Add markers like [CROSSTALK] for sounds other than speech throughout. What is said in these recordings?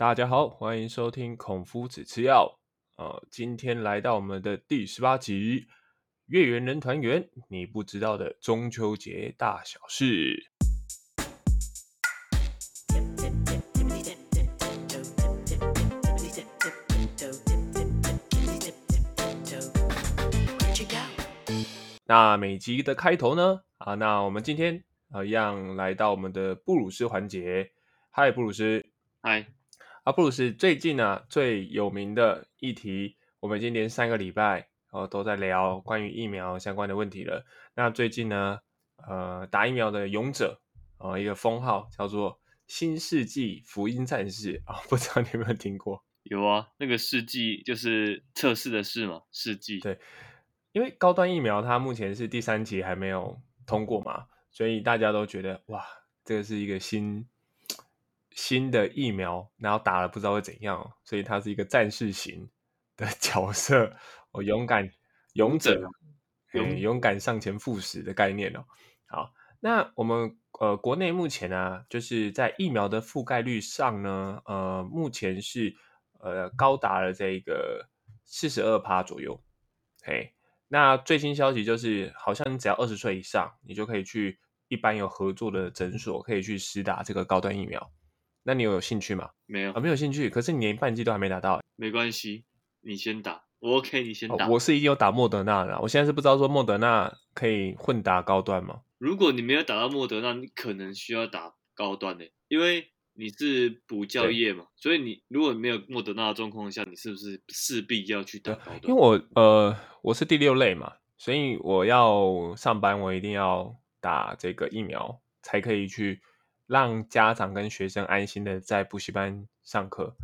大家好，欢迎收听孔夫子吃药。呃，今天来到我们的第十八集，月圆人团圆，你不知道的中秋节大小事。那每集的开头呢？啊，那我们今天啊一样来到我们的布鲁斯环节。嗨，布鲁斯。嗨。啊，布鲁斯最近呢最有名的议题，我们已经连三个礼拜哦都在聊关于疫苗相关的问题了。那最近呢，呃，打疫苗的勇者呃，一个封号叫做“新世纪福音战士”啊，不知道你有没有听过？有啊，那个世纪就是测试的试嘛，世纪。对，因为高端疫苗它目前是第三期还没有通过嘛，所以大家都觉得哇，这个是一个新。新的疫苗，然后打了不知道会怎样，所以他是一个战士型的 [LAUGHS] 角色，哦，勇敢勇者，勇勇敢上前赴死的概念哦。好，那我们呃国内目前呢，就是在疫苗的覆盖率上呢，呃，目前是呃高达了这个四十二趴左右。嘿，那最新消息就是，好像你只要二十岁以上，你就可以去一般有合作的诊所，可以去施打这个高端疫苗。那你有兴趣吗？没有啊，没有兴趣。可是你连半剂都还没打到，没关系，你先打，我 OK，你先打。我是已经有打莫德纳了，我现在是不知道说莫德纳可以混打高端吗？如果你没有打到莫德纳，你可能需要打高端的，因为你是补教业嘛，所以你如果没有莫德纳的状况下，你是不是势必要去打高端？因为我呃我是第六类嘛，所以我要上班，我一定要打这个疫苗才可以去。让家长跟学生安心的在补习班上课，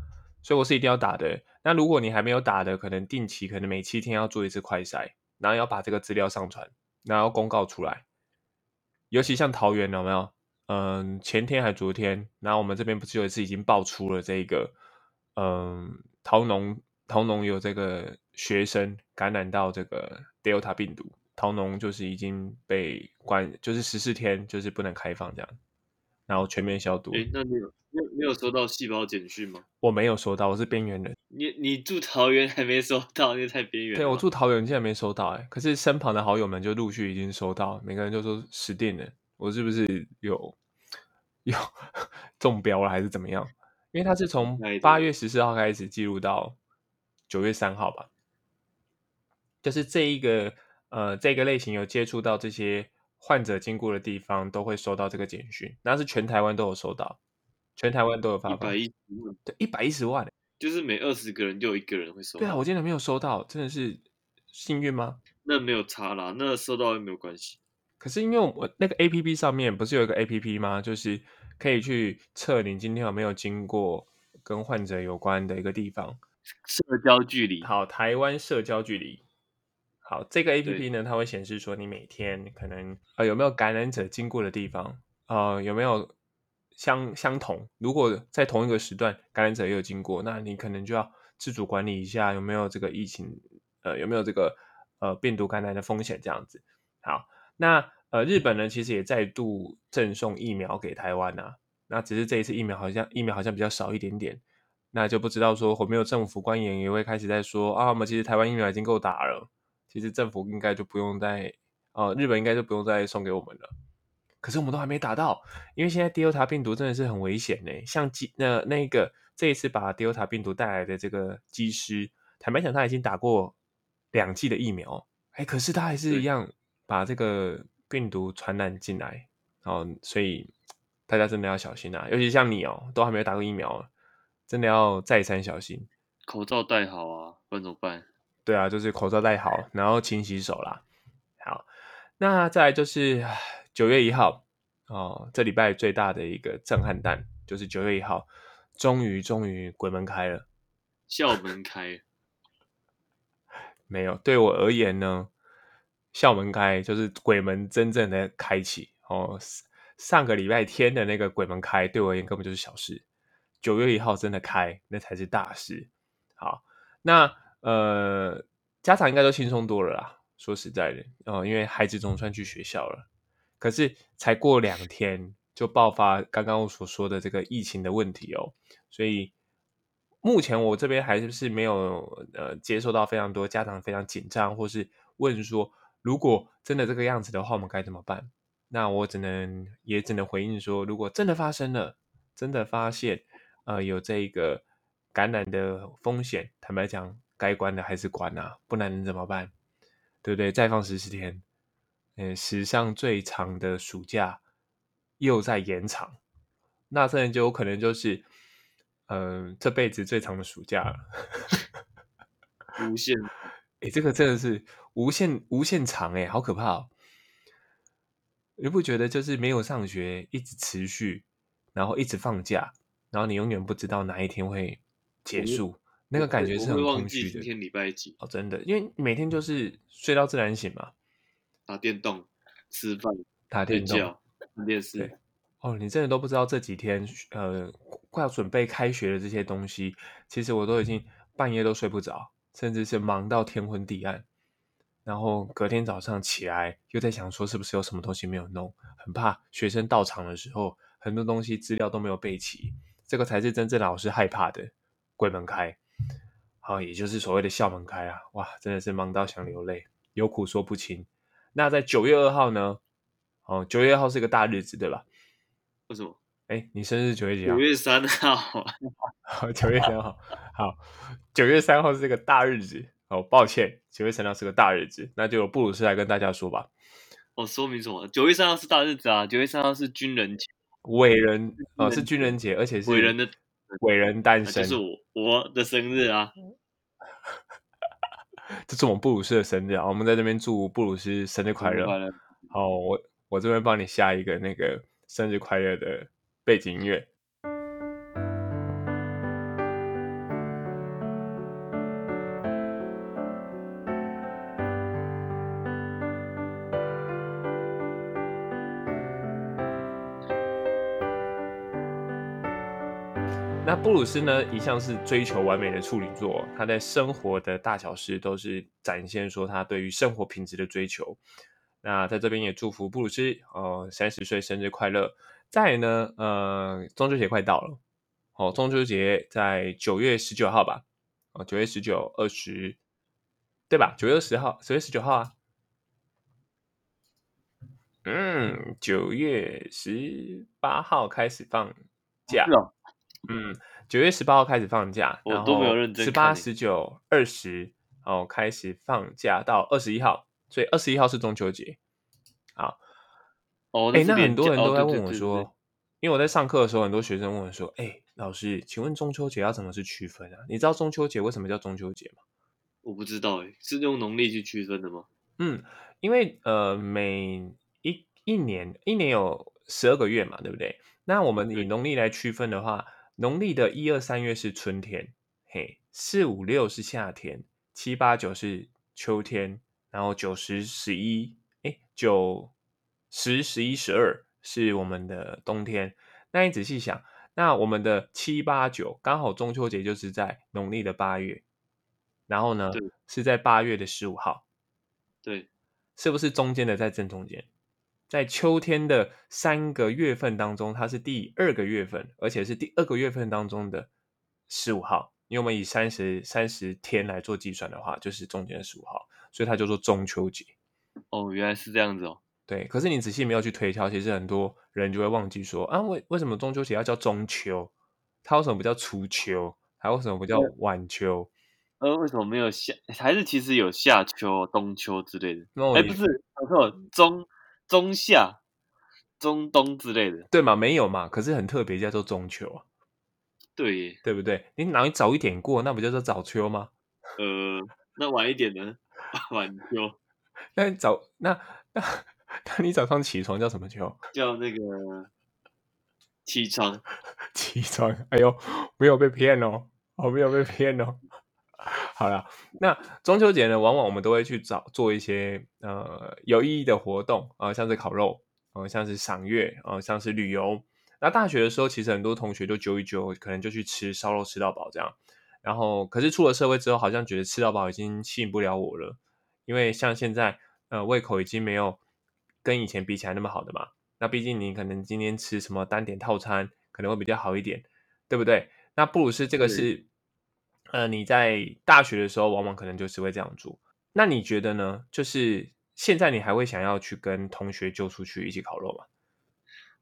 所以我是一定要打的。那如果你还没有打的，可能定期可能每七天要做一次快筛，然后要把这个资料上传，然后公告出来。尤其像桃园有没有？嗯，前天还昨天，然后我们这边不是有一次已经爆出了这个，嗯，桃农桃农有这个学生感染到这个 Delta 病毒，桃农就是已经被关，就是十四天就是不能开放这样。然后全面消毒。哎，那你有你有你有收到细胞简讯吗？我没有收到，我是边缘人。你你住桃园还没收到，你太边缘。对我住桃园，竟然没收到哎！可是身旁的好友们就陆续已经收到，每个人就说死定了，我是不是有有 [LAUGHS] 中标了还是怎么样？因为他是从八月十四号开始记录到九月三号吧，就是这一个呃这个类型有接触到这些。患者经过的地方都会收到这个简讯，那是全台湾都有收到，全台湾都有发一百一十万，对，一百一十万，就是每二十个人就有一个人会收。对啊，我今天没有收到，真的是幸运吗？那没有差啦，那收到也没有关系。可是因为我那个 A P P 上面不是有一个 A P P 吗？就是可以去测你今天有没有经过跟患者有关的一个地方，社交距离。好，台湾社交距离。好，这个 A P P 呢，它会显示说你每天可能呃有没有感染者经过的地方，呃有没有相相同。如果在同一个时段感染者也有经过，那你可能就要自主管理一下有没有这个疫情，呃有没有这个呃病毒感染的风险这样子。好，那呃日本呢其实也再度赠送疫苗给台湾呐，那只是这一次疫苗好像疫苗好像比较少一点点，那就不知道说有没有政府官员也会开始在说啊，我们其实台湾疫苗已经够打了。其实政府应该就不用再，呃，日本应该就不用再送给我们了。可是我们都还没打到，因为现在 Delta 病毒真的是很危险呢。像机那那个这一次把 Delta 病毒带来的这个机师，坦白讲他已经打过两剂的疫苗，哎，可是他还是一样把这个病毒传染进来。哦，所以大家真的要小心啊，尤其像你哦，都还没有打过疫苗，真的要再三小心。口罩戴好啊，不然怎么办？对啊，就是口罩戴好，然后勤洗手啦。好，那再来就是九月一号哦，这礼拜最大的一个震撼弹就是九月一号，终于终于鬼门开了，校门开。[LAUGHS] 没有，对我而言呢，校门开就是鬼门真正的开启哦。上个礼拜天的那个鬼门开，对我而言根本就是小事。九月一号真的开，那才是大事。好，那。呃，家长应该都轻松多了啦。说实在的，哦，因为孩子总算去学校了。可是才过两天就爆发刚刚我所说的这个疫情的问题哦，所以目前我这边还是没有呃接受到非常多家长非常紧张，或是问说，如果真的这个样子的话，我们该怎么办？那我只能也只能回应说，如果真的发生了，真的发现呃有这个感染的风险，坦白讲，该关的还是关啊，不然能怎么办？对不对？再放十四天，嗯，史上最长的暑假又在延长，那这人就有可能就是。嗯，这辈子最长的暑假了，[LAUGHS] 无限，哎，这个真的是无限无限长哎，好可怕哦！你不觉得就是没有上学，一直持续，然后一直放假，然后你永远不知道哪一天会结束，那个感觉是很空虚的。今天礼拜几？哦，真的，因为每天就是睡到自然醒嘛，打电动、吃饭、打电动、看电视。哦，你真的都不知道这几天，呃。快要准备开学的这些东西，其实我都已经半夜都睡不着，甚至是忙到天昏地暗。然后隔天早上起来，又在想说是不是有什么东西没有弄，很怕学生到场的时候，很多东西资料都没有备齐，这个才是真正老师害怕的。鬼门开，好，也就是所谓的校门开啊！哇，真的是忙到想流泪，有苦说不清。那在九月二号呢？哦，九月二号是一个大日子，对吧？为什么？哎，你生日九月几号？九月三号。好，九月三号。好，九月三号是个大日子。哦，抱歉，九月三号是个大日子，那就由布鲁斯来跟大家说吧。哦，说明什么？九月三号是大日子啊！九月三号是军人节，伟人哦，是军人节，而且是伟人的伟人诞生，就是我我的生日啊。[LAUGHS] 这是我们布鲁斯的生日啊！我们在这边祝布鲁斯生日快乐。好，我我这边帮你下一个那个生日快乐的。背景音乐。布鲁斯呢？一向是追求完美的处女座，他在生活的大小事都是展现说他对于生活品质的追求。那在这边也祝福布鲁斯哦，三十岁生日快乐！再呢，呃，中秋节快到了，哦，中秋节在九月十九号吧，哦，九月十九、二十，对吧？九月十号，九月十九号啊，嗯，九月十八号开始放假，嗯，九月十八号开始放假，我都没有认真十八、十九、二十，哦，开始放假到二十一号，所以二十一号是中秋节，好。哎，那很多人都在问我说，因为我在上课的时候，很多学生问我说：“哎，老师，请问中秋节要怎么去区分啊？你知道中秋节为什么叫中秋节吗？”我不知道，哎，是用农历去区分的吗？嗯，因为呃，每一一年一年有十二个月嘛，对不对？那我们以农历来区分的话，农历的一二三月是春天，嘿，四五六是夏天，七八九是秋天，然后九十十一，哎，九。十、十一、十二是我们的冬天。那你仔细想，那我们的七八九刚好中秋节就是在农历的八月，然后呢是在八月的十五号。对，是不是中间的在正中间？在秋天的三个月份当中，它是第二个月份，而且是第二个月份当中的十五号。因为我们以三十三十天来做计算的话，就是中间的十五号，所以它叫做中秋节。哦，原来是这样子哦。对，可是你仔细没有去推敲，其实很多人就会忘记说啊，为为什么中秋节要叫中秋？它为什么不叫初秋？还为什么不叫晚秋？呃，为什么没有夏？还是其实有夏秋、冬秋之类的？哎，不是，没错，中中夏、中冬之类的，对吗？没有嘛？可是很特别，叫做中秋啊。对，对不对？你哪里早一点过，那不叫做早秋吗？呃，那晚一点呢？[LAUGHS] 晚秋。那你早那那。[LAUGHS] 那你早上起床叫什么秋？叫那个起床，[LAUGHS] 起床。哎呦，没有被骗哦，我没有被骗哦。好了，那中秋节呢，往往我们都会去找做一些呃有意义的活动啊，像是烤肉，呃，像是赏月，呃，像是旅游。那大学的时候，其实很多同学都揪一揪，可能就去吃烧肉吃到饱这样。然后，可是出了社会之后，好像觉得吃到饱已经吸引不了我了，因为像现在呃胃口已经没有。跟以前比起来那么好的嘛？那毕竟你可能今天吃什么单点套餐可能会比较好一点，对不对？那布鲁斯这个是呃，你在大学的时候，往往可能就是会这样做。那你觉得呢？就是现在你还会想要去跟同学揪出去一起烤肉吗？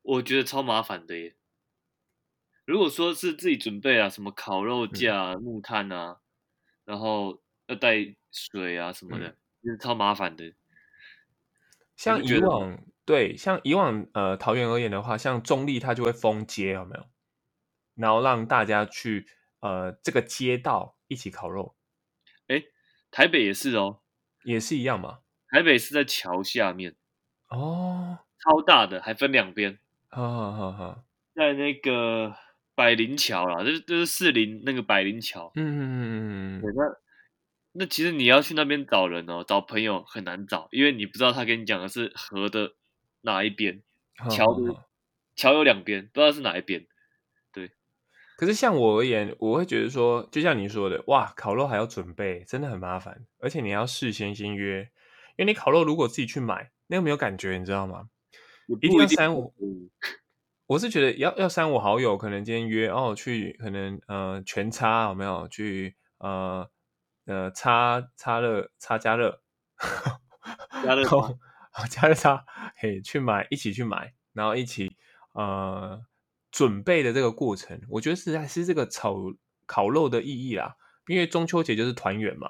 我觉得超麻烦的耶。如果说是自己准备啊，什么烤肉架、木炭啊，然后要带水啊什么的，其实超麻烦的。像以往，对，像以往，呃，桃园而言的话，像中立，它就会封街，有没有？然后让大家去，呃，这个街道一起烤肉。哎，台北也是哦，也是一样嘛。台北是在桥下面，哦，超大的，还分两边。好好好好，在那个百灵桥啦，就是就是士林那个百灵桥。嗯嗯嗯嗯嗯。对，那那其实你要去那边找人哦，找朋友很难找，因为你不知道他跟你讲的是河的哪一边，桥的桥有两边，不知道是哪一边。对。可是像我而言，我会觉得说，就像你说的，哇，烤肉还要准备，真的很麻烦，而且你要事先先约。因为你烤肉如果自己去买，那个没有感觉，你知道吗？一定要删我。我是觉得要要删我好友，可能今天约哦去，可能呃全差有没有去呃呃差差热差加热，[LAUGHS] 加热加热差，嘿去买一起去买，然后一起呃准备的这个过程，我觉得实在是这个炒烤肉的意义啦，因为中秋节就是团圆嘛。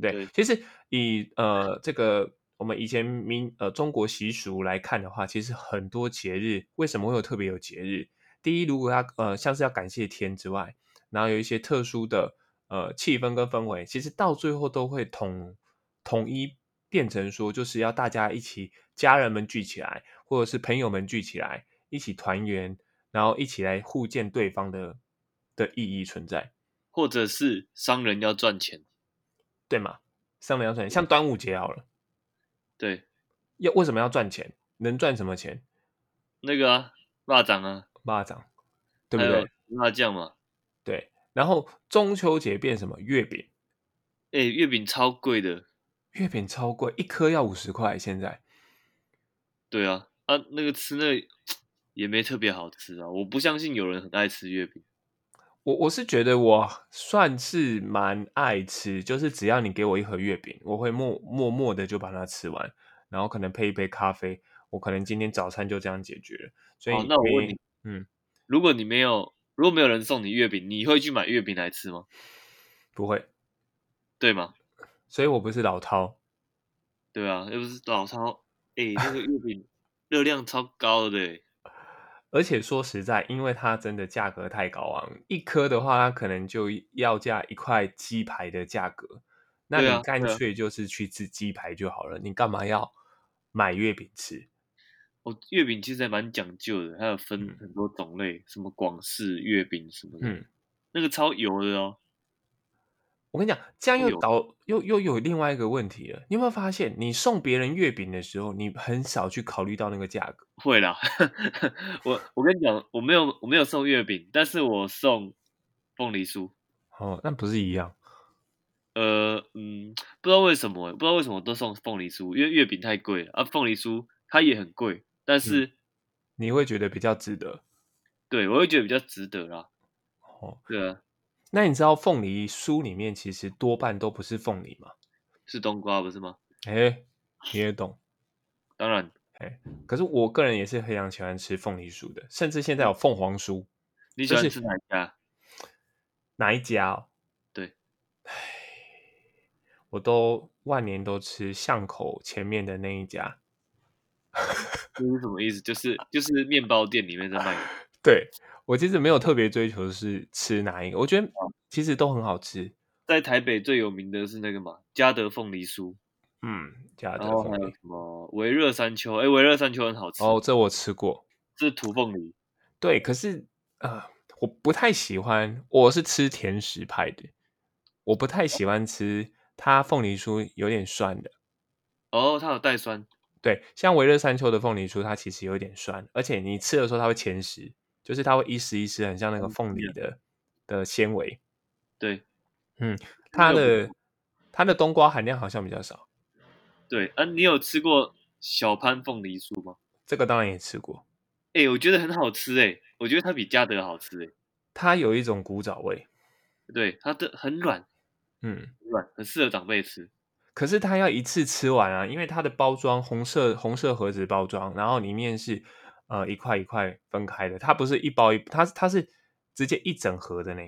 对，其实以呃这个我们以前民呃中国习俗来看的话，其实很多节日为什么会有特别有节日？第一，如果要呃像是要感谢天之外，然后有一些特殊的呃气氛跟氛围，其实到最后都会统统一变成说，就是要大家一起家人们聚起来，或者是朋友们聚起来，一起团圆，然后一起来互见对方的的意义存在，或者是商人要赚钱。对嘛？商人要赚钱，像端午节好了。对，要为什么要赚钱？能赚什么钱？那个啊，蚂蚱啊，蚂蚱，对不对？辣酱嘛。对，然后中秋节变什么？月饼。哎，月饼超贵的，月饼超贵，一颗要五十块。现在。对啊，啊，那个吃那也没特别好吃啊，我不相信有人很爱吃月饼。我我是觉得我算是蛮爱吃，就是只要你给我一盒月饼，我会默默默的就把它吃完，然后可能配一杯咖啡，我可能今天早餐就这样解决了。所以那我问你，嗯，如果你没有，如果没有人送你月饼，你会去买月饼来吃吗？不会，对吗？所以我不是老饕。对啊，又不是老饕，哎，那个月饼热量超高的。而且说实在，因为它真的价格太高昂，一颗的话，它可能就要价一块鸡排的价格。那你干脆就是去吃鸡排就好了，你干嘛要买月饼吃？哦，月饼其实还蛮讲究的，它有分很多种类，什么广式月饼什么的，嗯，那个超油的哦。我跟你讲，这样又导又又有另外一个问题了。你有没有发现，你送别人月饼的时候，你很少去考虑到那个价格？会啦，[LAUGHS] 我我跟你讲，我没有我没有送月饼，但是我送凤梨酥。哦，那不是一样？呃嗯，不知道为什么，不知道为什么都送凤梨酥，因为月饼太贵了啊。凤梨酥它也很贵，但是你会觉得比较值得。对，我会觉得比较值得啦。哦，对啊。那你知道凤梨酥里面其实多半都不是凤梨吗？是冬瓜不是吗？哎，你也懂，当然，哎，可是我个人也是非常喜欢吃凤梨酥的，甚至现在有凤凰酥。你喜欢吃哪一家？哪一家？对，唉，我都万年都吃巷口前面的那一家。这是什么意思？就是就是面包店里面在卖。[LAUGHS] 对。我其实没有特别追求是吃哪一个，我觉得其实都很好吃。在台北最有名的是那个嘛，嘉德凤梨酥。嗯，嘉德凤梨。什么维热山丘？哎，维热山丘很好吃。哦，这我吃过。是土凤梨。对，可是呃，我不太喜欢。我是吃甜食派的，我不太喜欢吃它凤梨酥有点酸的。哦，它有带酸。对，像维热山丘的凤梨酥，它其实有点酸，而且你吃的时候它会前食。就是它会一丝一丝，很像那个凤梨的的纤维。对，嗯，它的它的冬瓜含量好像比较少。对，啊，你有吃过小潘凤梨酥吗？这个当然也吃过。哎，我觉得很好吃哎，我觉得它比嘉德好吃哎。它有一种古早味。对，它的很软，嗯，很软，很适合长辈吃。可是它要一次吃完啊，因为它的包装红色红色盒子包装，然后里面是呃一块一块分开的，它不是一包一，它它是直接一整盒的呢，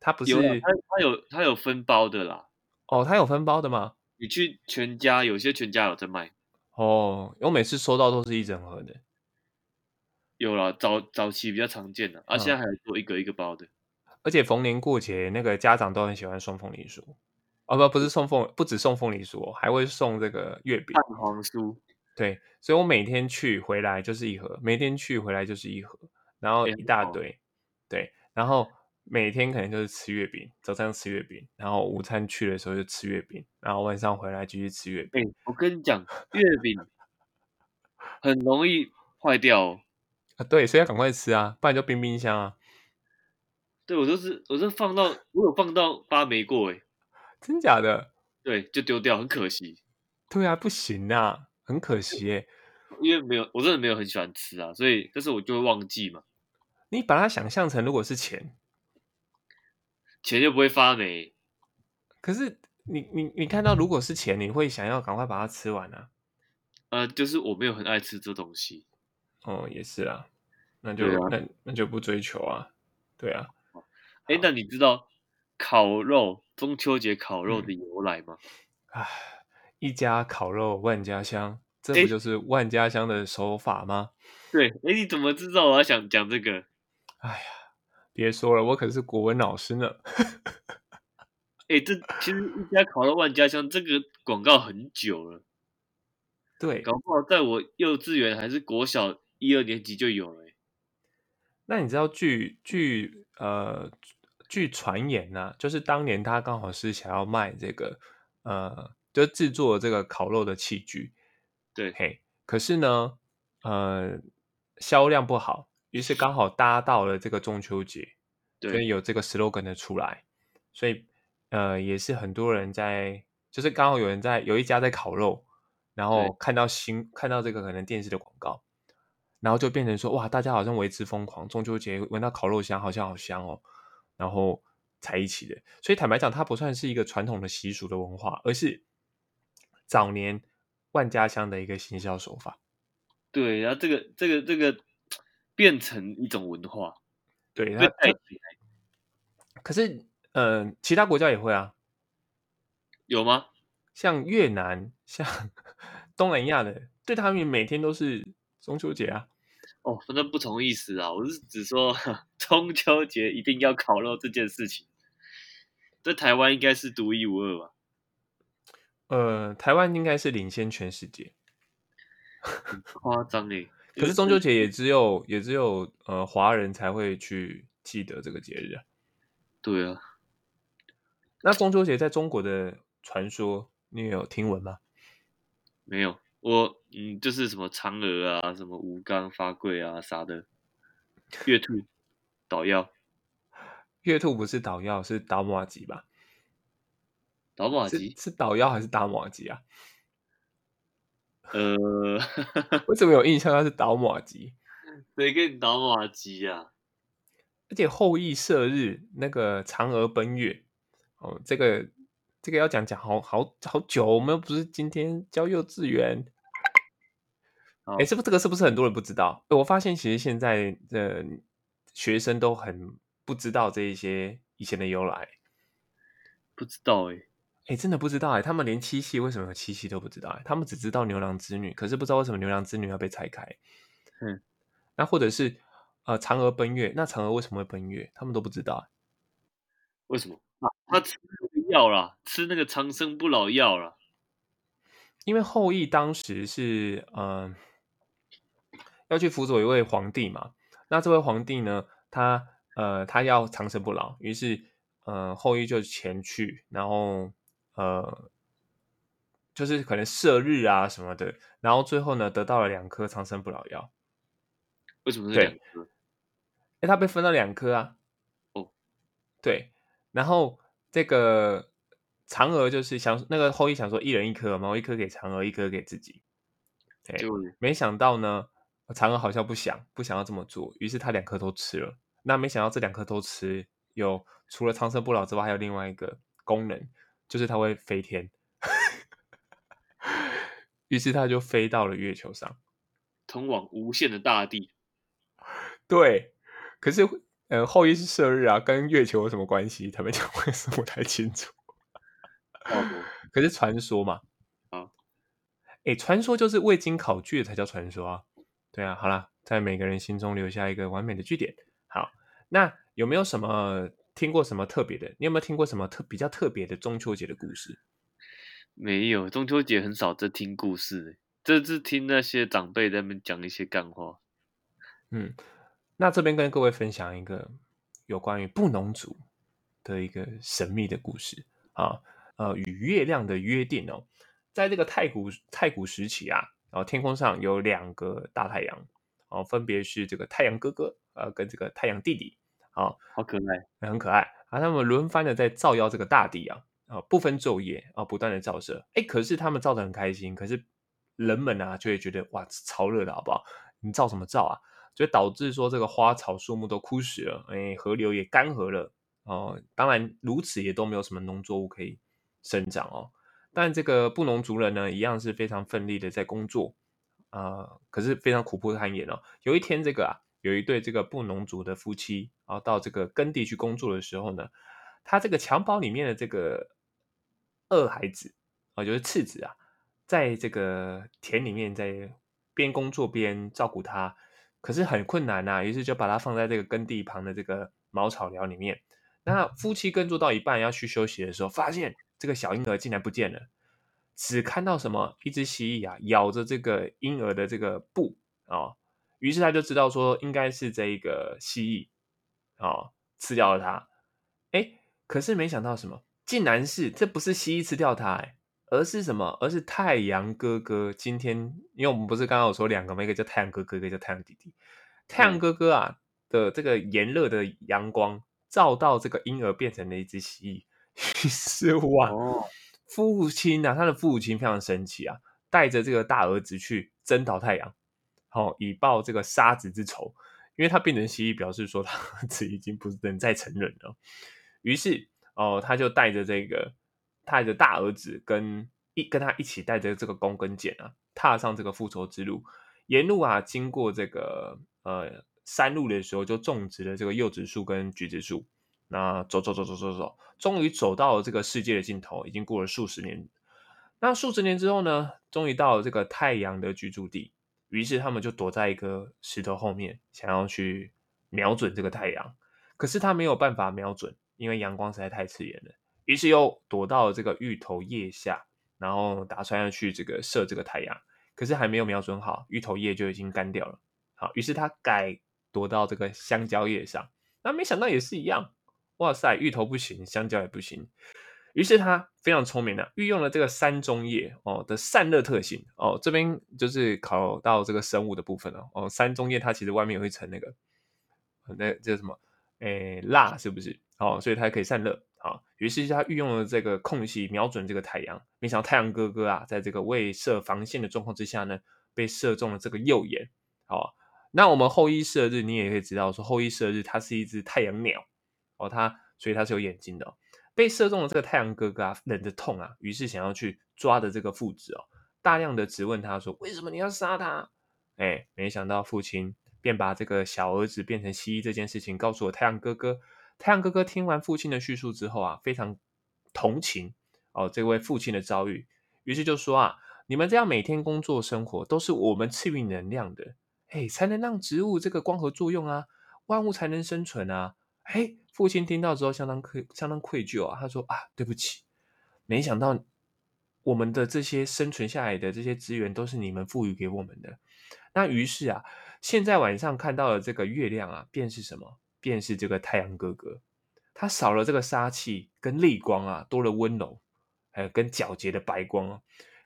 它不是有它它有它有分包的啦，哦，它有分包的吗？你去全家，有些全家有在卖。哦，我每次收到都是一整盒的，有了，早早期比较常见的，啊，嗯现在还有做一个一个包的。而且逢年过节那个家长都很喜欢送凤梨酥，哦不不是送凤，不止送凤梨酥、哦，还会送这个月饼。蛋黄酥，对，所以我每天去回来就是一盒，每天去回来就是一盒，然后欸一大堆，对，然后每天可能就是吃月饼，早上吃月饼，然后午餐去的时候就吃月饼，然后晚上回来继续吃月饼。哎、我跟你讲，[LAUGHS] 月饼很容易坏掉哦。啊，对，所以要赶快吃啊，不然就冰冰箱啊，对我都是，我是放到，我有放到发霉过，哎，[LAUGHS] 真假的？对，就丢掉，很可惜，对啊，不行啊，很可惜耶。[LAUGHS] 因为没有，我真的没有很喜欢吃啊，所以，但是我就会忘记嘛，你把它想象成如果是钱，钱就不会发霉。可是你你你看到如果是钱，你会想要赶快把它吃完啊。呃，就是我没有很爱吃这东西。哦，也是啦，那就、啊那那就不追求啊，对啊。哎，那你知道烤肉中秋节烤肉嗯的由来吗？唉，一家烤肉万家香，这不就是万家香的手法吗？对，哎，你怎么知道我要想讲这个？哎呀，别说了，我可是国文老师呢。[LAUGHS] 哎，这其实一家烤肉万家香这个广告很久了，对，搞不好在我幼稚园还是国小一二年级就有了欸。那你知道据据呃据传言呢、就是当年他刚好是想要卖这个呃，就制作这个烤肉的器具，对，嘿，可是呢，呃，销量不好，于是刚好搭到了这个中秋节，所以对，有这个 slogan 的出来，所以呃，也是很多人在，就是刚好有人在有一家在烤肉，然后。看到新看到这个可能电视的广告，然后就变成说哇，大家好像为之疯狂，中秋节闻到烤肉香，好像好香哦，然后才一起的。所以坦白讲，它不算是一个传统的习俗的文化，而是早年万家香的一个行销手法。对，然后这个这个这个变成一种文化，对，被它它带起来，可是呃，其他国家也会啊，有吗？像越南、像 [LAUGHS] 东南亚的，对他们每天都是中秋节啊。哦，反正不同意思啊，我是只说 [LAUGHS] 中秋节一定要烤肉这件事情，在台湾应该是独一无二吧？呃，台湾应该是领先全世界，[LAUGHS] 夸张哎。可是中秋节也只有也只有呃华人才会去记得这个节日啊。对啊，那中秋节在中国的传说，你有听闻吗？没有我嗯，就是什么嫦娥啊，什么吴刚发桂啊啥的，月兔捣药月兔不是捣药，是打马吉吧？是捣马吉，是捣药还是打马吉啊？呃，我怎么有印象它是打马吉？谁跟你捣马吉啊？而且后羿射日那个嫦娥奔月，哦，这个这个要讲讲好好好久，我们又不是今天教幼稚园。好哎，是不是这个是不是很多人不知道？诶我发现其实现在的学生都很不知道这一些以前的由来。不知道哎、哎，真的不知道哎，他们连七夕为什么有七夕都不知道哎，他们只知道牛郎织女，可是不知道为什么牛郎织女要被拆开。嗯，那或者是呃嫦娥奔月，那嫦娥为什么会奔月？他们都不知道哎。为什么啊？他吃那个药了，吃那个长生不老药了。因为后羿当时是呃要去辅佐一位皇帝嘛，那这位皇帝呢，他呃他要长生不老，于是呃后羿就前去，然后呃就是可能射日啊什么的，然后最后呢得到了两颗长生不老药，为什么是对两颗？哎，他被分到两颗啊，哦，对，然后这个嫦娥就是想那个后羿想说一人一颗嘛，我一颗给嫦娥，一颗给自己，对没想到呢，嫦娥好像不想不想要这么做，于是他两颗都吃了。那没想到这两颗都吃，有除了长生不老之外，还有另外一个功能，就是它会飞天。于是它就飞到了月球上，通往无限的大地。对，可是呃，后羿是射日啊，跟月球有什么关系？他们讲为什么不太清楚。[LAUGHS] 可是传说嘛，啊，哎，传说就是未经考据才叫传说啊。对啊，好啦，在每个人心中留下一个完美的句点。好，那有没有什么听过什么特别的？你有没有听过什么特比较特别的中秋节的故事？没有，中秋节很少在听故事，这是听那些长辈在那边讲一些干话。嗯，那这边跟各位分享一个有关于布农族的一个神秘的故事啊，呃，与月亮的约定哦，在这个太古太古时期啊，然后天空上有两个大太阳，哦，分别是这个太阳哥哥呃跟这个太阳弟弟，好，好可爱，很可爱啊，他们轮番的在照耀这个大地啊。啊，不分昼夜啊，不断的照射，哎，可是他们照的很开心，可是人们啊就会觉得哇，超热的好不好？你照什么照啊？就导致说这个花草树木都枯死了，哎，河流也干涸了哦。当然如此也都没有什么农作物可以生长哦。但这个布农族人呢，一样是非常奋力的在工作啊，可是非常苦不堪言哦。有一天，这个啊，有一对这个布农族的夫妻，然后到这个耕地去工作的时候呢，他这个襁褓里面的这个。二孩子啊，就是次子啊，在这个田里面，在边工作边照顾他，可是很困难呐。于是就把他放在这个耕地旁的这个茅草寮里面。那夫妻耕作到一半要去休息的时候，发现这个小婴儿竟然不见了，只看到什么一只蜥蜴啊咬着这个婴儿的这个布啊。于是他就知道说，应该是这个蜥蜴啊吃掉了它。哎，可是没想到什么？竟然是，这不是蜥蜴吃掉它，哎，而是什么？而是太阳哥哥今天，因为我们不是刚刚有说两个吗？一个叫太阳哥哥，一个叫太阳弟弟。太阳哥哥啊的这个炎热的阳光照到这个婴儿，变成了一只蜥蜴。于是哇，父亲啊，他的父亲非常生气啊，带着这个大儿子去征讨太阳，好以报这个杀子之仇。因为他变成蜥蜴，表示说他儿子已经不能再成人了。于是。哦，他就带着这个，带着大儿子跟一跟他一起带着这个弓跟箭啊，踏上这个复仇之路。沿路啊，经过这个呃山路的时候，就种植了这个柚子树跟橘子树。那走走走走走走，终于走到了这个世界的尽头。已经过了数十年。那数十年之后呢，终于到了这个太阳的居住地。于是他们就躲在一个石头后面，想要去瞄准这个太阳。可是他没有办法瞄准。因为阳光实在太刺眼了，于是又躲到了这个芋头叶下，然后打算要去这个射这个太阳，可是还没有瞄准好，芋头叶就已经干掉了。好，于是他改躲到这个香蕉叶上，那没想到也是一样，哇塞，芋头不行，香蕉也不行。于是他非常聪明的运用了这个三中叶哦的散热特性哦，这边就是考到这个生物的部分了哦，三中叶它其实外面有一层那个那叫什么？诶，蜡是不是？哦，所以它可以散热。好，于是他运用了这个空隙，瞄准这个太阳。没想到太阳哥哥啊，在这个未设防线的状况之下呢，被射中了这个右眼。好，那我们后羿射日，你也可以知道说，后羿射日它是一只太阳鸟。哦，它所以它是有眼睛的。被射中了这个太阳哥哥啊，忍着痛啊，于是想要去抓的这个父子哦，大量的质问他说：“为什么你要杀他？”哎，没想到父亲。便把这个小儿子变成蜥蜴这件事情告诉了太阳哥哥。太阳哥哥听完父亲的叙述之后啊，非常同情哦这位父亲的遭遇，于是就说啊，你们这样每天工作生活都是我们赐予能量的，哎，才能让植物这个光合作用啊，万物才能生存啊。哎，父亲听到之后相当愧相当愧疚啊，他说啊，对不起，没想到我们的这些生存下来的这些资源都是你们赋予给我们的。那于是啊。现在晚上看到的这个月亮啊，便是什么？便是这个太阳哥哥。他少了这个杀气跟厉光啊，多了温柔，还有跟皎洁的白光啊，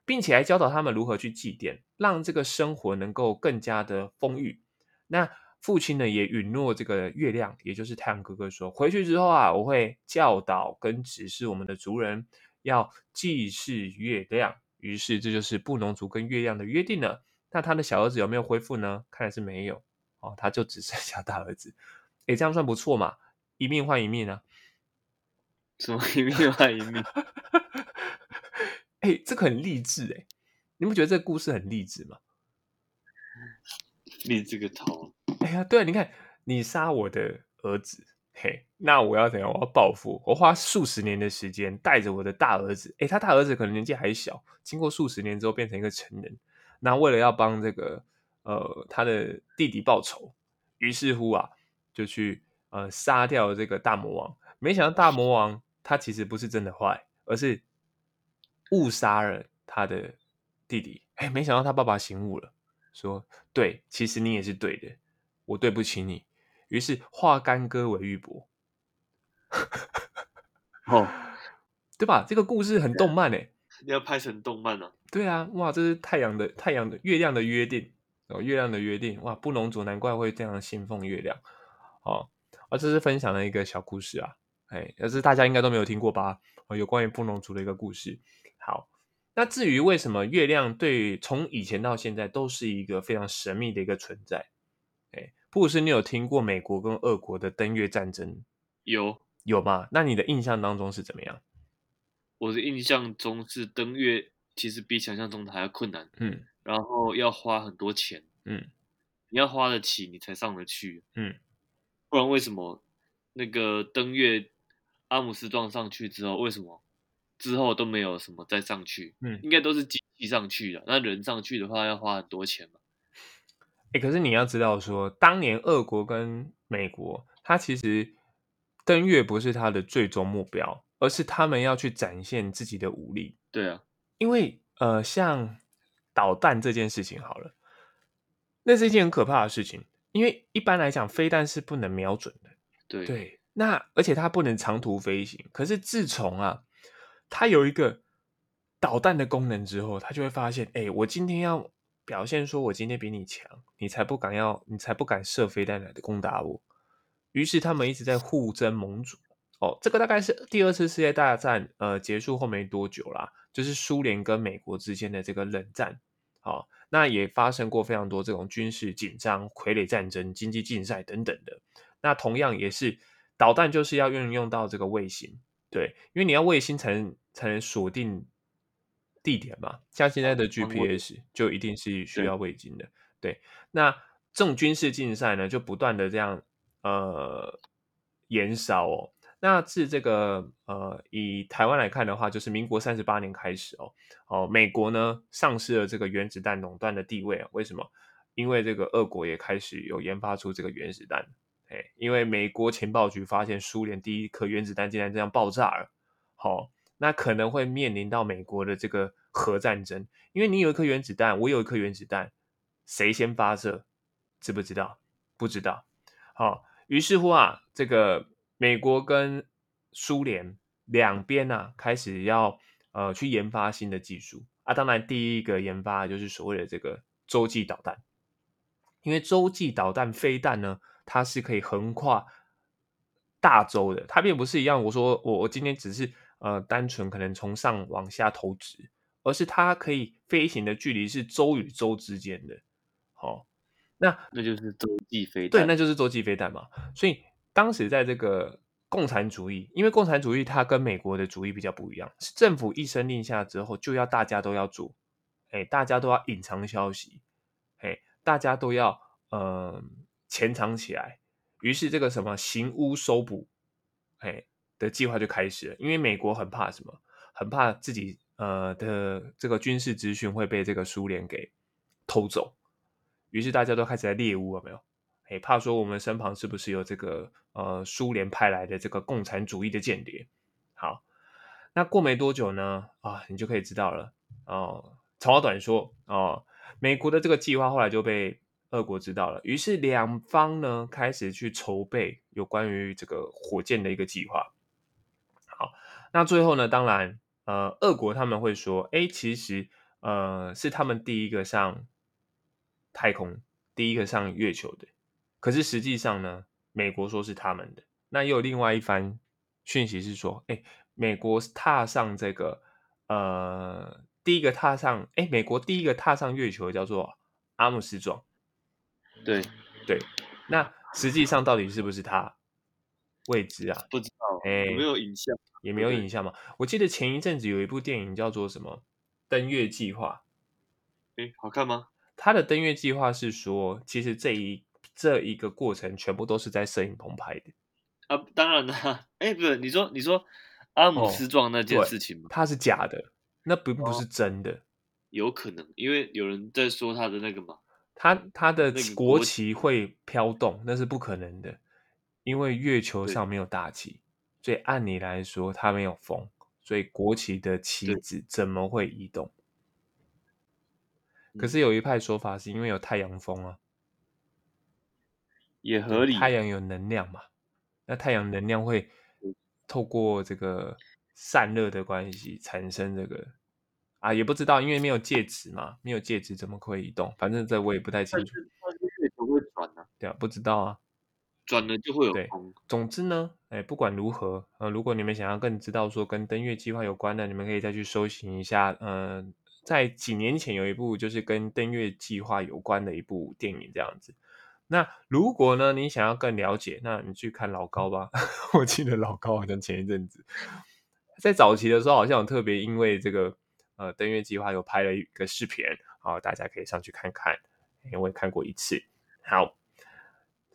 并且还教导他们如何去祭奠，让这个生活能够更加的丰裕。那父亲呢，也允诺这个月亮，也就是太阳哥哥说，回去之后啊，我会教导跟指示我们的族人要祭祀月亮。于是这就是布农族跟月亮的约定了。那他的小儿子有没有恢复呢？看来是没有哦，他就只剩下大儿子。诶，这样算不错嘛，一命换一命啊。[LAUGHS] 什么一命换一命？[LAUGHS] 哎，这个很励志哎，你不觉得这个故事很励志吗？励志个头！哎呀，对啊，你看，你杀我的儿子，嘿，那我要怎样？我要报复，我花数十年的时间带着我的大儿子，哎，他大儿子可能年纪还小，经过数十年之后变成一个成人，那为了要帮这个呃他的弟弟报仇，于是乎啊，就去呃杀掉这个大魔王。没想到大魔王他其实不是真的坏，而是误杀了他的弟弟。哎，没想到他爸爸醒悟了。说对，其实你也是对的，我对不起你。于是化干戈为玉帛，哦，[LAUGHS] 对吧？这个故事很动漫诶，你要拍成动漫啊？对啊，哇，这是太阳的太阳的月亮的约定哦，月亮的约定哇，布农族难怪会这样信奉月亮哦。啊，这是分享的一个小故事啊，哎，但是大家应该都没有听过吧？哦，有关于布农族的一个故事。好。那至于为什么月亮对从以前到现在都是一个非常神秘的一个存在？哎，布鲁斯，你有听过美国跟俄国的登月战争？有有吗？那你的印象当中是怎么样？我的印象中是登月其实比想象中的还要困难，嗯，然后要花很多钱，嗯，你要花得起你才上得去，嗯，不然为什么那个登月阿姆斯壮上去之后，为什么？之后都没有什么再上去，嗯，应该都是机器上去的。那人上去的话要花很多钱嘛？哎，可是你要知道说，当年俄国跟美国，它其实登月不是它的最终目标，而是他们要去展现自己的武力。对啊，因为呃，像导弹这件事情好了，那是一件很可怕的事情，因为一般来讲，飞弹是不能瞄准的。对对，那而且它不能长途飞行。可是自从啊。它有一个导弹的功能之后，他就会发现，哎，我今天要表现说我今天比你强，你才不敢要，你才不敢射飞弹来的攻打我。于是他们一直在互争盟主。哦，这个大概是第二次世界大战呃结束后没多久啦，就是苏联跟美国之间的这个冷战。好，那也发生过非常多这种军事紧张、傀儡战争、经济竞赛等等的。那同样也是导弹就是要运用到这个卫星。对，因为你要卫星才能才能锁定地点嘛，像现在的 GPS 就一定是需要卫星的。对，那这种军事竞赛呢，就不断的这样呃延烧哦。那自这个呃以台湾来看的话，就是民国三十八年开始哦哦，美国呢丧失了这个原子弹垄断的地位啊？为什么？因为这个俄国也开始有研发出这个原子弹。哎，因为美国情报局发现苏联第一颗原子弹竟然这样爆炸了，好，那可能会面临到美国的这个核战争。因为你有一颗原子弹，我有一颗原子弹，谁先发射，知不知道？不知道。好，于是乎啊，这个美国跟苏联两边呢，开始要呃去研发新的技术啊。当然，第一个研发就是所谓的这个洲际导弹，因为洲际导弹飞弹呢。它是可以横跨大洲的，它并不是一样。我说我我今天只是呃单纯可能从上往下投掷，而是它可以飞行的距离是洲与洲之间的。好，那那就是洲际飞弹，对，那就是洲际飞弹嘛。所以当时在这个共产主义，因为共产主义它跟美国的主义比较不一样，是政府一声令下之后就要大家都要做，哎，大家都要隐藏消息，哎，大家都要嗯。潜藏起来，于是这个什么行屋搜捕，哎的计划就开始了。因为美国很怕什么，很怕自己呃的这个军事资讯会被这个苏联给偷走，于是大家都开始在猎屋，有没有？哎，怕说我们身旁是不是有这个呃苏联派来的这个共产主义的间谍？好，那过没多久呢，啊，你就可以知道了哦。长话短说哦，美国的这个计划后来就被。俄国知道了，于是两方呢开始去筹备有关于这个火箭的一个计划。好，那最后呢，当然，呃，俄国他们会说，哎，其实，呃，是他们第一个上太空，第一个上月球的。可是实际上呢，美国说是他们的。那又有另外一番讯息是说，哎，美国踏上这个，呃，第一个踏上，哎，美国第一个踏上月球叫做阿姆斯壮。对对，那实际上到底是不是他？未知啊，不知道，哎，有没有影像？也没有影像嘛。我记得前一阵子有一部电影叫做什么《登月计划》，哎，好看吗？他的登月计划是说，其实这一这一个过程全部都是在摄影棚拍的啊。当然了，哎，不是，你说你说阿姆斯壮那件事情吗？它是假的，那并不是真的。有可能，因为有人在说他的那个嘛，他他的国旗会飘动，那是不可能的，因为月球上没有大气，所以按理来说它没有风，所以国旗的旗子怎么会移动？可是有一派说法是因为有太阳风啊，也合理，太阳有能量嘛，那太阳能量会透过这个散热的关系产生这个。啊，也不知道，因为没有介质嘛，没有介质怎么会移动？反正这我也不太清楚。月球会转呢？对啊，不知道啊。转了就会有对。总之呢，哎，不管如何，呃，如果你们想要更知道说跟登月计划有关的，你们可以再去搜寻一下。嗯，在几年前有一部就是跟登月计划有关的一部电影这样子。那如果呢，你想要更了解，那你去看老高吧。[LAUGHS] 我记得老高好像前一阵子在早期的时候，好像有特别因为这个。呃，登月计划有拍了一个视频，好，大家可以上去看看，因为看过一次。好，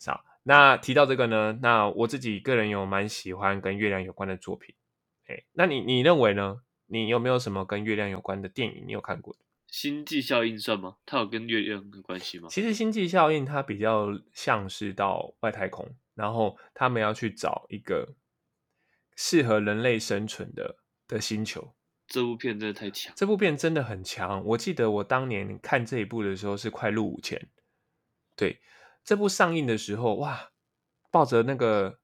好，那提到这个呢，那我自己个人有蛮喜欢跟月亮有关的作品。哎，那你你认为呢？你有没有什么跟月亮有关的电影你有看过？星际效应算吗？它有跟月亮有关系吗？其实星际效应它比较像是到外太空，然后他们要去找一个适合人类生存的的星球。这部片真的太强，这部片真的很强。我记得我当年看这一部的时候是快入伍前，对这部上映的时候，哇，抱着那个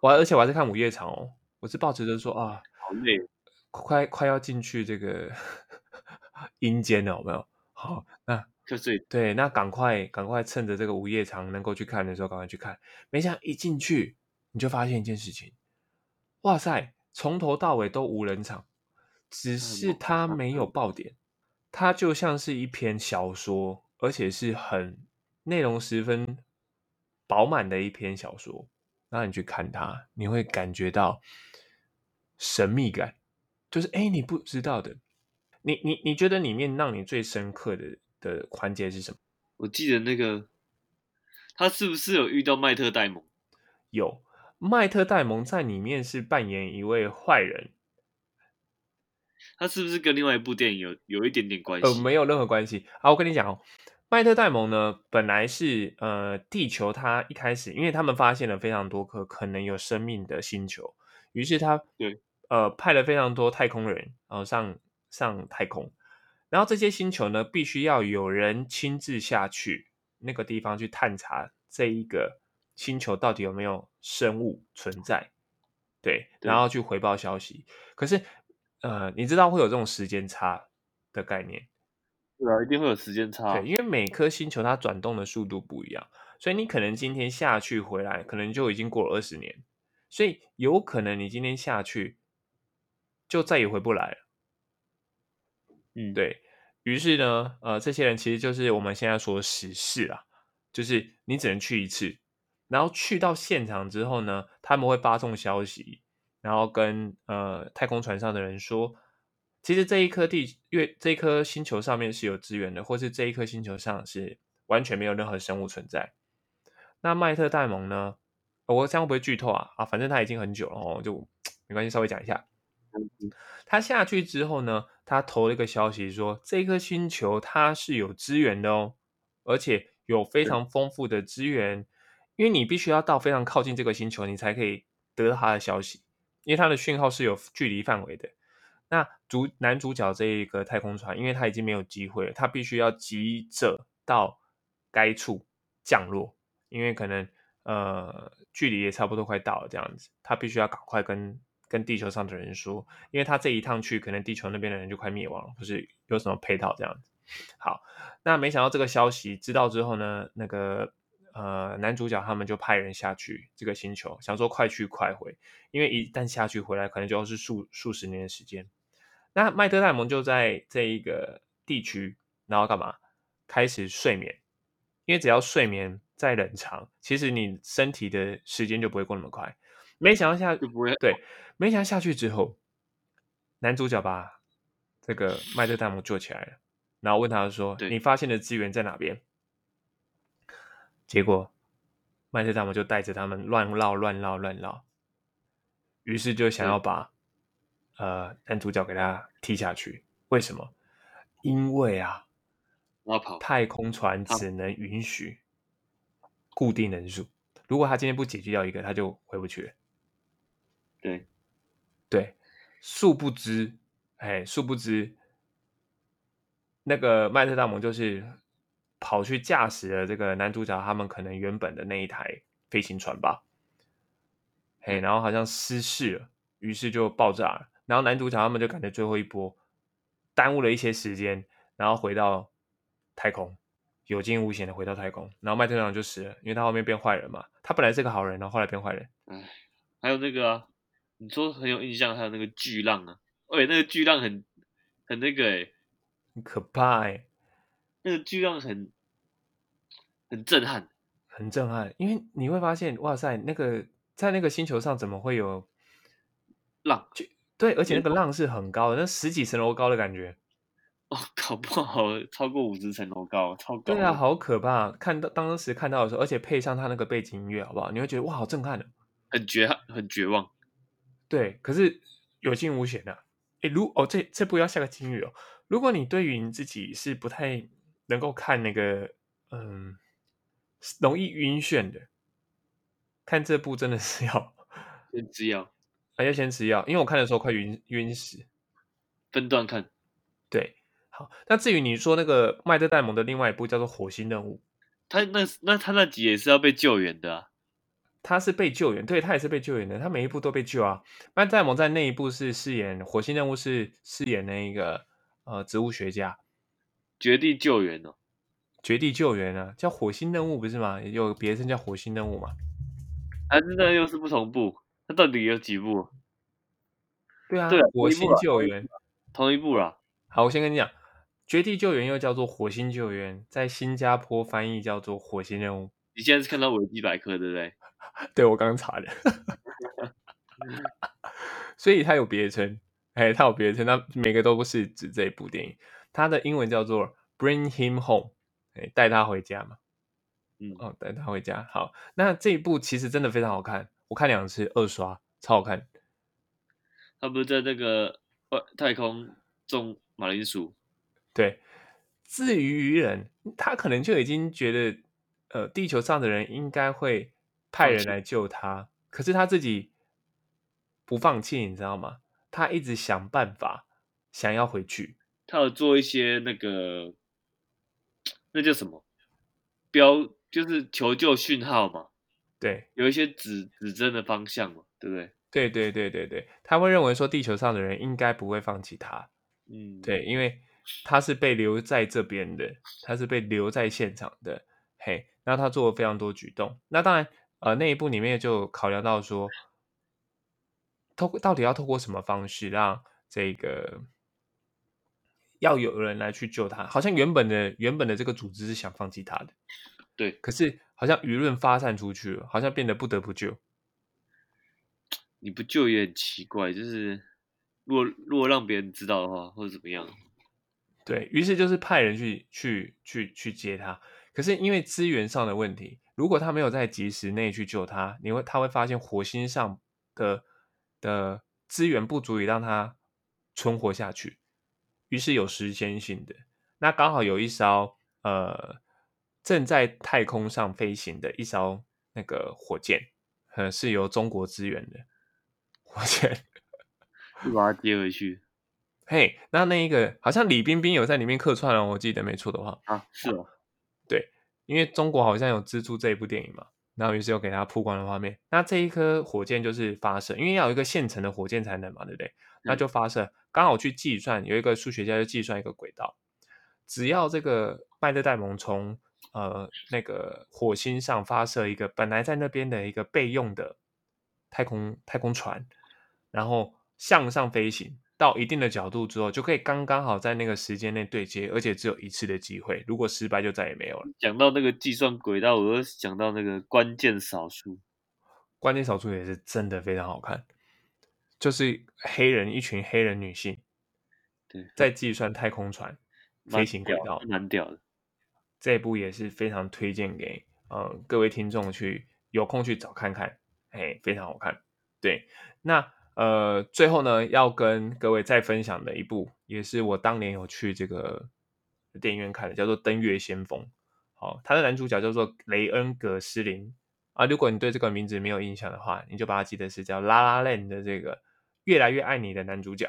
我，而且我还是看午夜场哦，我是抱着着说啊，好累，快快要进去这个 [LAUGHS] 阴间了，有没有？好，那就是，对，那赶快赶快趁着这个午夜场能够去看的时候，赶快去看。没想到一进去，你就发现一件事情，哇塞，从头到尾都无人场。只是它没有爆点，它就像是一篇小说，而且是很内容十分饱满的一篇小说。那你去看它，你会感觉到神秘感，就是哎，你不知道的。你你你觉得里面让你最深刻的的环节是什么？我记得那个他是不是有遇到麦特戴蒙？有，麦特戴蒙在里面是扮演一位坏人。他是不是跟另外一部电影有有一点点关系？呃，没有任何关系。好，我跟你讲哦，麦特戴蒙呢，本来是呃，地球他一开始，因为他们发现了非常多颗可能有生命的星球，于是他对呃派了非常多太空人，然后上上太空，然后这些星球呢，必须要有人亲自下去那个地方去探查这一个星球到底有没有生物存在，对，然后去回报消息。可是。呃，你知道会有这种时间差的概念？对啊，一定会有时间差。对，因为每颗星球它转动的速度不一样，所以你可能今天下去回来，可能就已经过了二十年，所以有可能你今天下去就再也回不来了。嗯，对于是呢，呃，这些人其实就是我们现在说的死士啊，就是你只能去一次，然后去到现场之后呢，他们会发送消息。然后跟呃太空船上的人说，其实这一颗地月这一颗星球上面是有资源的，或是这一颗星球上是完全没有任何生物存在。那麦特戴蒙呢？我这样会不会剧透啊？啊，反正他已经很久了哦，就没关系，稍微讲一下。他下去之后呢，他投了一个消息说，这颗星球它是有资源的哦，而且有非常丰富的资源，因为你必须要到非常靠近这个星球，你才可以得到他的消息。因为它的讯号是有距离范围的，那主男主角这一个太空船，因为他已经没有机会了，他必须要急着到该处降落，因为可能呃距离也差不多快到了这样子，他必须要赶快跟跟地球上的人说，因为他这一趟去，可能地球那边的人就快灭亡了，不是有什么配套这样子。好，那没想到这个消息知道之后呢，那个。呃，男主角他们就派人下去这个星球，想说快去快回，因为一旦下去回来，可能就是数数十年的时间。那麦特戴蒙就在这一个地区，然后干嘛？开始睡眠，因为只要睡眠，在冷藏，其实你身体的时间就不会过那么快。没想到下就不会对，没想到下去之后，男主角把这个麦特戴蒙救起来了，然后问他说：“你发现的资源在哪边？”结果麦特戴蒙就带着他们乱绕、乱绕、乱绕，于是就想要把呃男主角给他踢下去。为什么？因为啊，太空船只能允许固定人数，如果他今天不解决掉一个，他就回不去了。对，对，殊不知，哎，殊不知，那个麦特大蒙就是跑去驾驶了这个男主角他们可能原本的那一台飞行船吧，嘿，然后好像失事了，于是就爆炸了，然后男主角他们就赶着最后一波，耽误了一些时间，然后回到太空，有惊无险的回到太空，然后麦特戴蒙就死了，因为他后面变坏人嘛，他本来是个好人，然后后来变坏人，哎，还有那个啊，你说很有印象，还有那个巨浪啊，喂，那个巨浪很很那个哎、很可怕哎、那个巨浪很很震撼，很震撼，因为你会发现，哇塞，那个在那个星球上怎么会有浪对，而且那个浪是很高的，那十几层楼高的感觉。哦，搞不好超过五十层楼高，超高。对啊，好可怕！看到当时看到的时候，而且配上他那个背景音乐，好不好？你会觉得哇，好震撼的。很绝很绝望。对，可是有惊无险的、诶，如哦，这这部要下个金语哦。如果你对于你自己是不太能够看那个，嗯，容易晕眩的，看这部真的是要先吃药，啊要先吃药，因为我看的时候快晕晕死。分段看。对，好，那至于你说那个麦特戴蒙的另外一部叫做《火星任务》，他那那他那集也是要被救援的啊。他是被救援，对他也是被救援的，他每一部都被救啊。麦特戴蒙在那一部是饰演《火星任务》，是饰演那一个呃植物学家，绝地救援哦，绝地救援啊，叫《火星任务》不是吗？有别称叫《火星任务》嘛？还是那又是不同部？它到底有几部？对啊，对啊火星救援。同一部啦。好，我先跟你讲，绝地救援又叫做火星救援，在新加坡翻译叫做火星任务。你现在是看到维基百科对不对？[LAUGHS] 对我刚刚查的，[LAUGHS] 所以它有别称，哎，它有别称，它每个都不是指这一部电影，它的英文叫做《Bring Him Home》，哎，带他回家嘛，嗯，哦，带他回家。好，那这一部其实真的非常好看，我看两次二刷，超好看。他不是在那个外太空种马铃薯？对，至于愚人，他可能就已经觉得，呃，地球上的人应该会派人来救他，可是他自己不放弃，你知道吗？他一直想办法想要回去。他有做一些那个，[TSK] 那叫什么标，就是求救讯号嘛，对，有一些指指针的方向嘛，对不对？对，对，对，对，对，他会认为说地球上的人应该不会放弃他，嗯，，对，因为他是被留在这边的，他是被留在现场的，嘿，那他做了非常多举动。那当然，呃，那一部里面就考量到说，透过到底要透过什么方式让这个要有人来去救他？好像原本的原本的这个组织是想放弃他的，对，可是好像舆论发散出去了，好像变得不得不救。[SNIFFS] 你不救也很奇怪，就是如果如果让别人知道的话，或者怎么样，对于是就是派人去去去去接他，可是因为资源上的问题，如果他没有在及时内去救他，你会他会发现火星上的的资源不足以让他存活下去，于是有时间性的，那刚好有一艘呃正在太空上飞行的一艘那个火箭，呃是由中国支援的火箭。[LAUGHS] 就把它接回去嘿，那那一个好像李冰冰有在里面客串哦，我记得没错的话，啊，是哦，对，因为中国好像有资助这一部电影嘛，然后于是又给他曝光的画面。那这一颗火箭就是发射，因为要有一个现成的火箭才能嘛，对不对？那就发射，刚好去计算，有一个数学家就计算一个轨道，只要这个麦特戴蒙从呃那个火星上发射一个本来在那边的一个备用的太空太空船，然后向上飞行到一定的角度之后，就可以刚刚好在那个时间内对接，而且只有一次的机会，如果失败就再也没有了。讲到那个计算轨道，我又想到那个关键少数，关键少数也是真的非常好看，就是黑人一群黑人女性对，在计算太空船飞行轨道，蛮屌的。这一部也是非常推荐给呃各位听众去有空去找看看，哎，非常好看。对，那呃最后呢，要跟各位再分享的一部，也是我当年有去这个电影院看的，叫做《登月先锋》。好，他的男主角叫做雷恩·葛斯林啊。如果你对这个名字没有印象的话，你就把它记得是叫《拉拉链》的这个越来越爱你的男主角。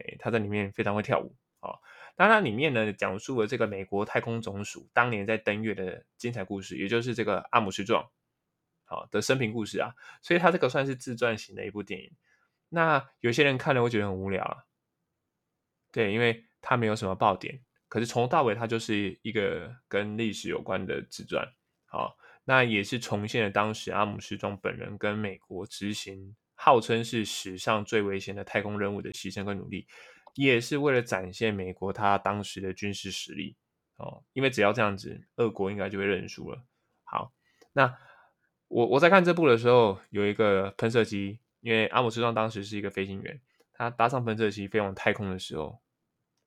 哎，他在里面非常会跳舞。好。当然里面呢，讲述了这个美国太空总署当年在登月的精彩故事，也就是这个阿姆斯壮好的生平故事啊。所以他这个算是自传型的一部电影。那有些人看了会觉得很无聊啊，对，因为他没有什么爆点。可是从头到尾，它就是一个跟历史有关的自传。好，那也是重现了当时阿姆斯壮本人跟美国执行号称是史上最危险的太空任务的牺牲跟努力。也是为了展现美国他当时的军事实力哦，因为只要这样子，俄国应该就会认输了。好，那我我在看这部的时候，有一个喷射机，因为阿姆斯壮当时是一个飞行员，他搭上喷射机飞往太空的时候，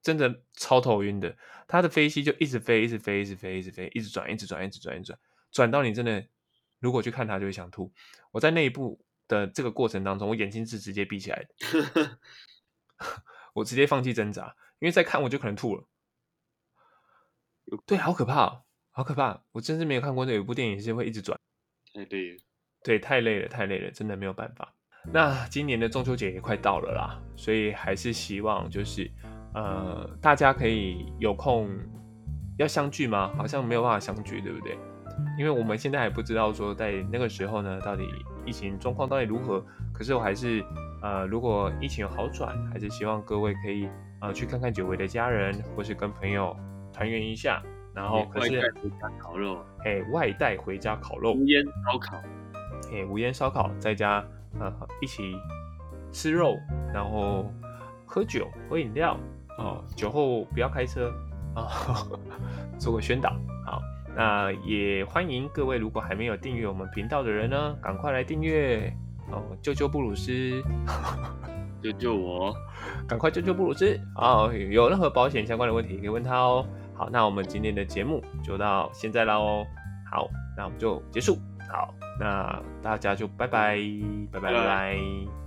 真的超头晕的。他的飞机就一直飞，一直飞，一直飞，一直飞，一直转，一直转，一直转，一直转，转到你真的如果去看他就会想吐。我在那一部的这个过程当中，我眼睛是直接闭起来的。[LAUGHS] 我直接放弃挣扎，因为再看我就可能吐了。对，好可怕，好可怕！我真是没有看过那有一部电影是会一直转，太累了。对，太累了，太累了，真的没有办法。那今年的中秋节也快到了啦，所以还是希望就是呃，大家可以有空要相聚吗？好像没有办法相聚，对不对？因为我们现在还不知道说在那个时候呢，到底疫情状况到底如何。可是我还是。呃，如果疫情有好转，还是希望各位可以呃去看看久违的家人，或是跟朋友团圆一下。然后可是烤肉，哎，外带回家烤肉，无烟烧烤，哎，无烟烧烤，在家呃一起吃肉，然后喝酒喝饮料哦，酒后不要开车啊，[LAUGHS] 做个宣导。好，那也欢迎各位，如果还没有订阅我们频道的人呢，赶快来订阅。哦，救救布鲁斯，[LAUGHS] 救救我，赶快救救布鲁斯！哦，有任何保险相关的问题可以问他哦。好，那我们今天的节目就到现在啦哦。好，那我们就结束。好，那大家就拜拜，拜拜拜拜。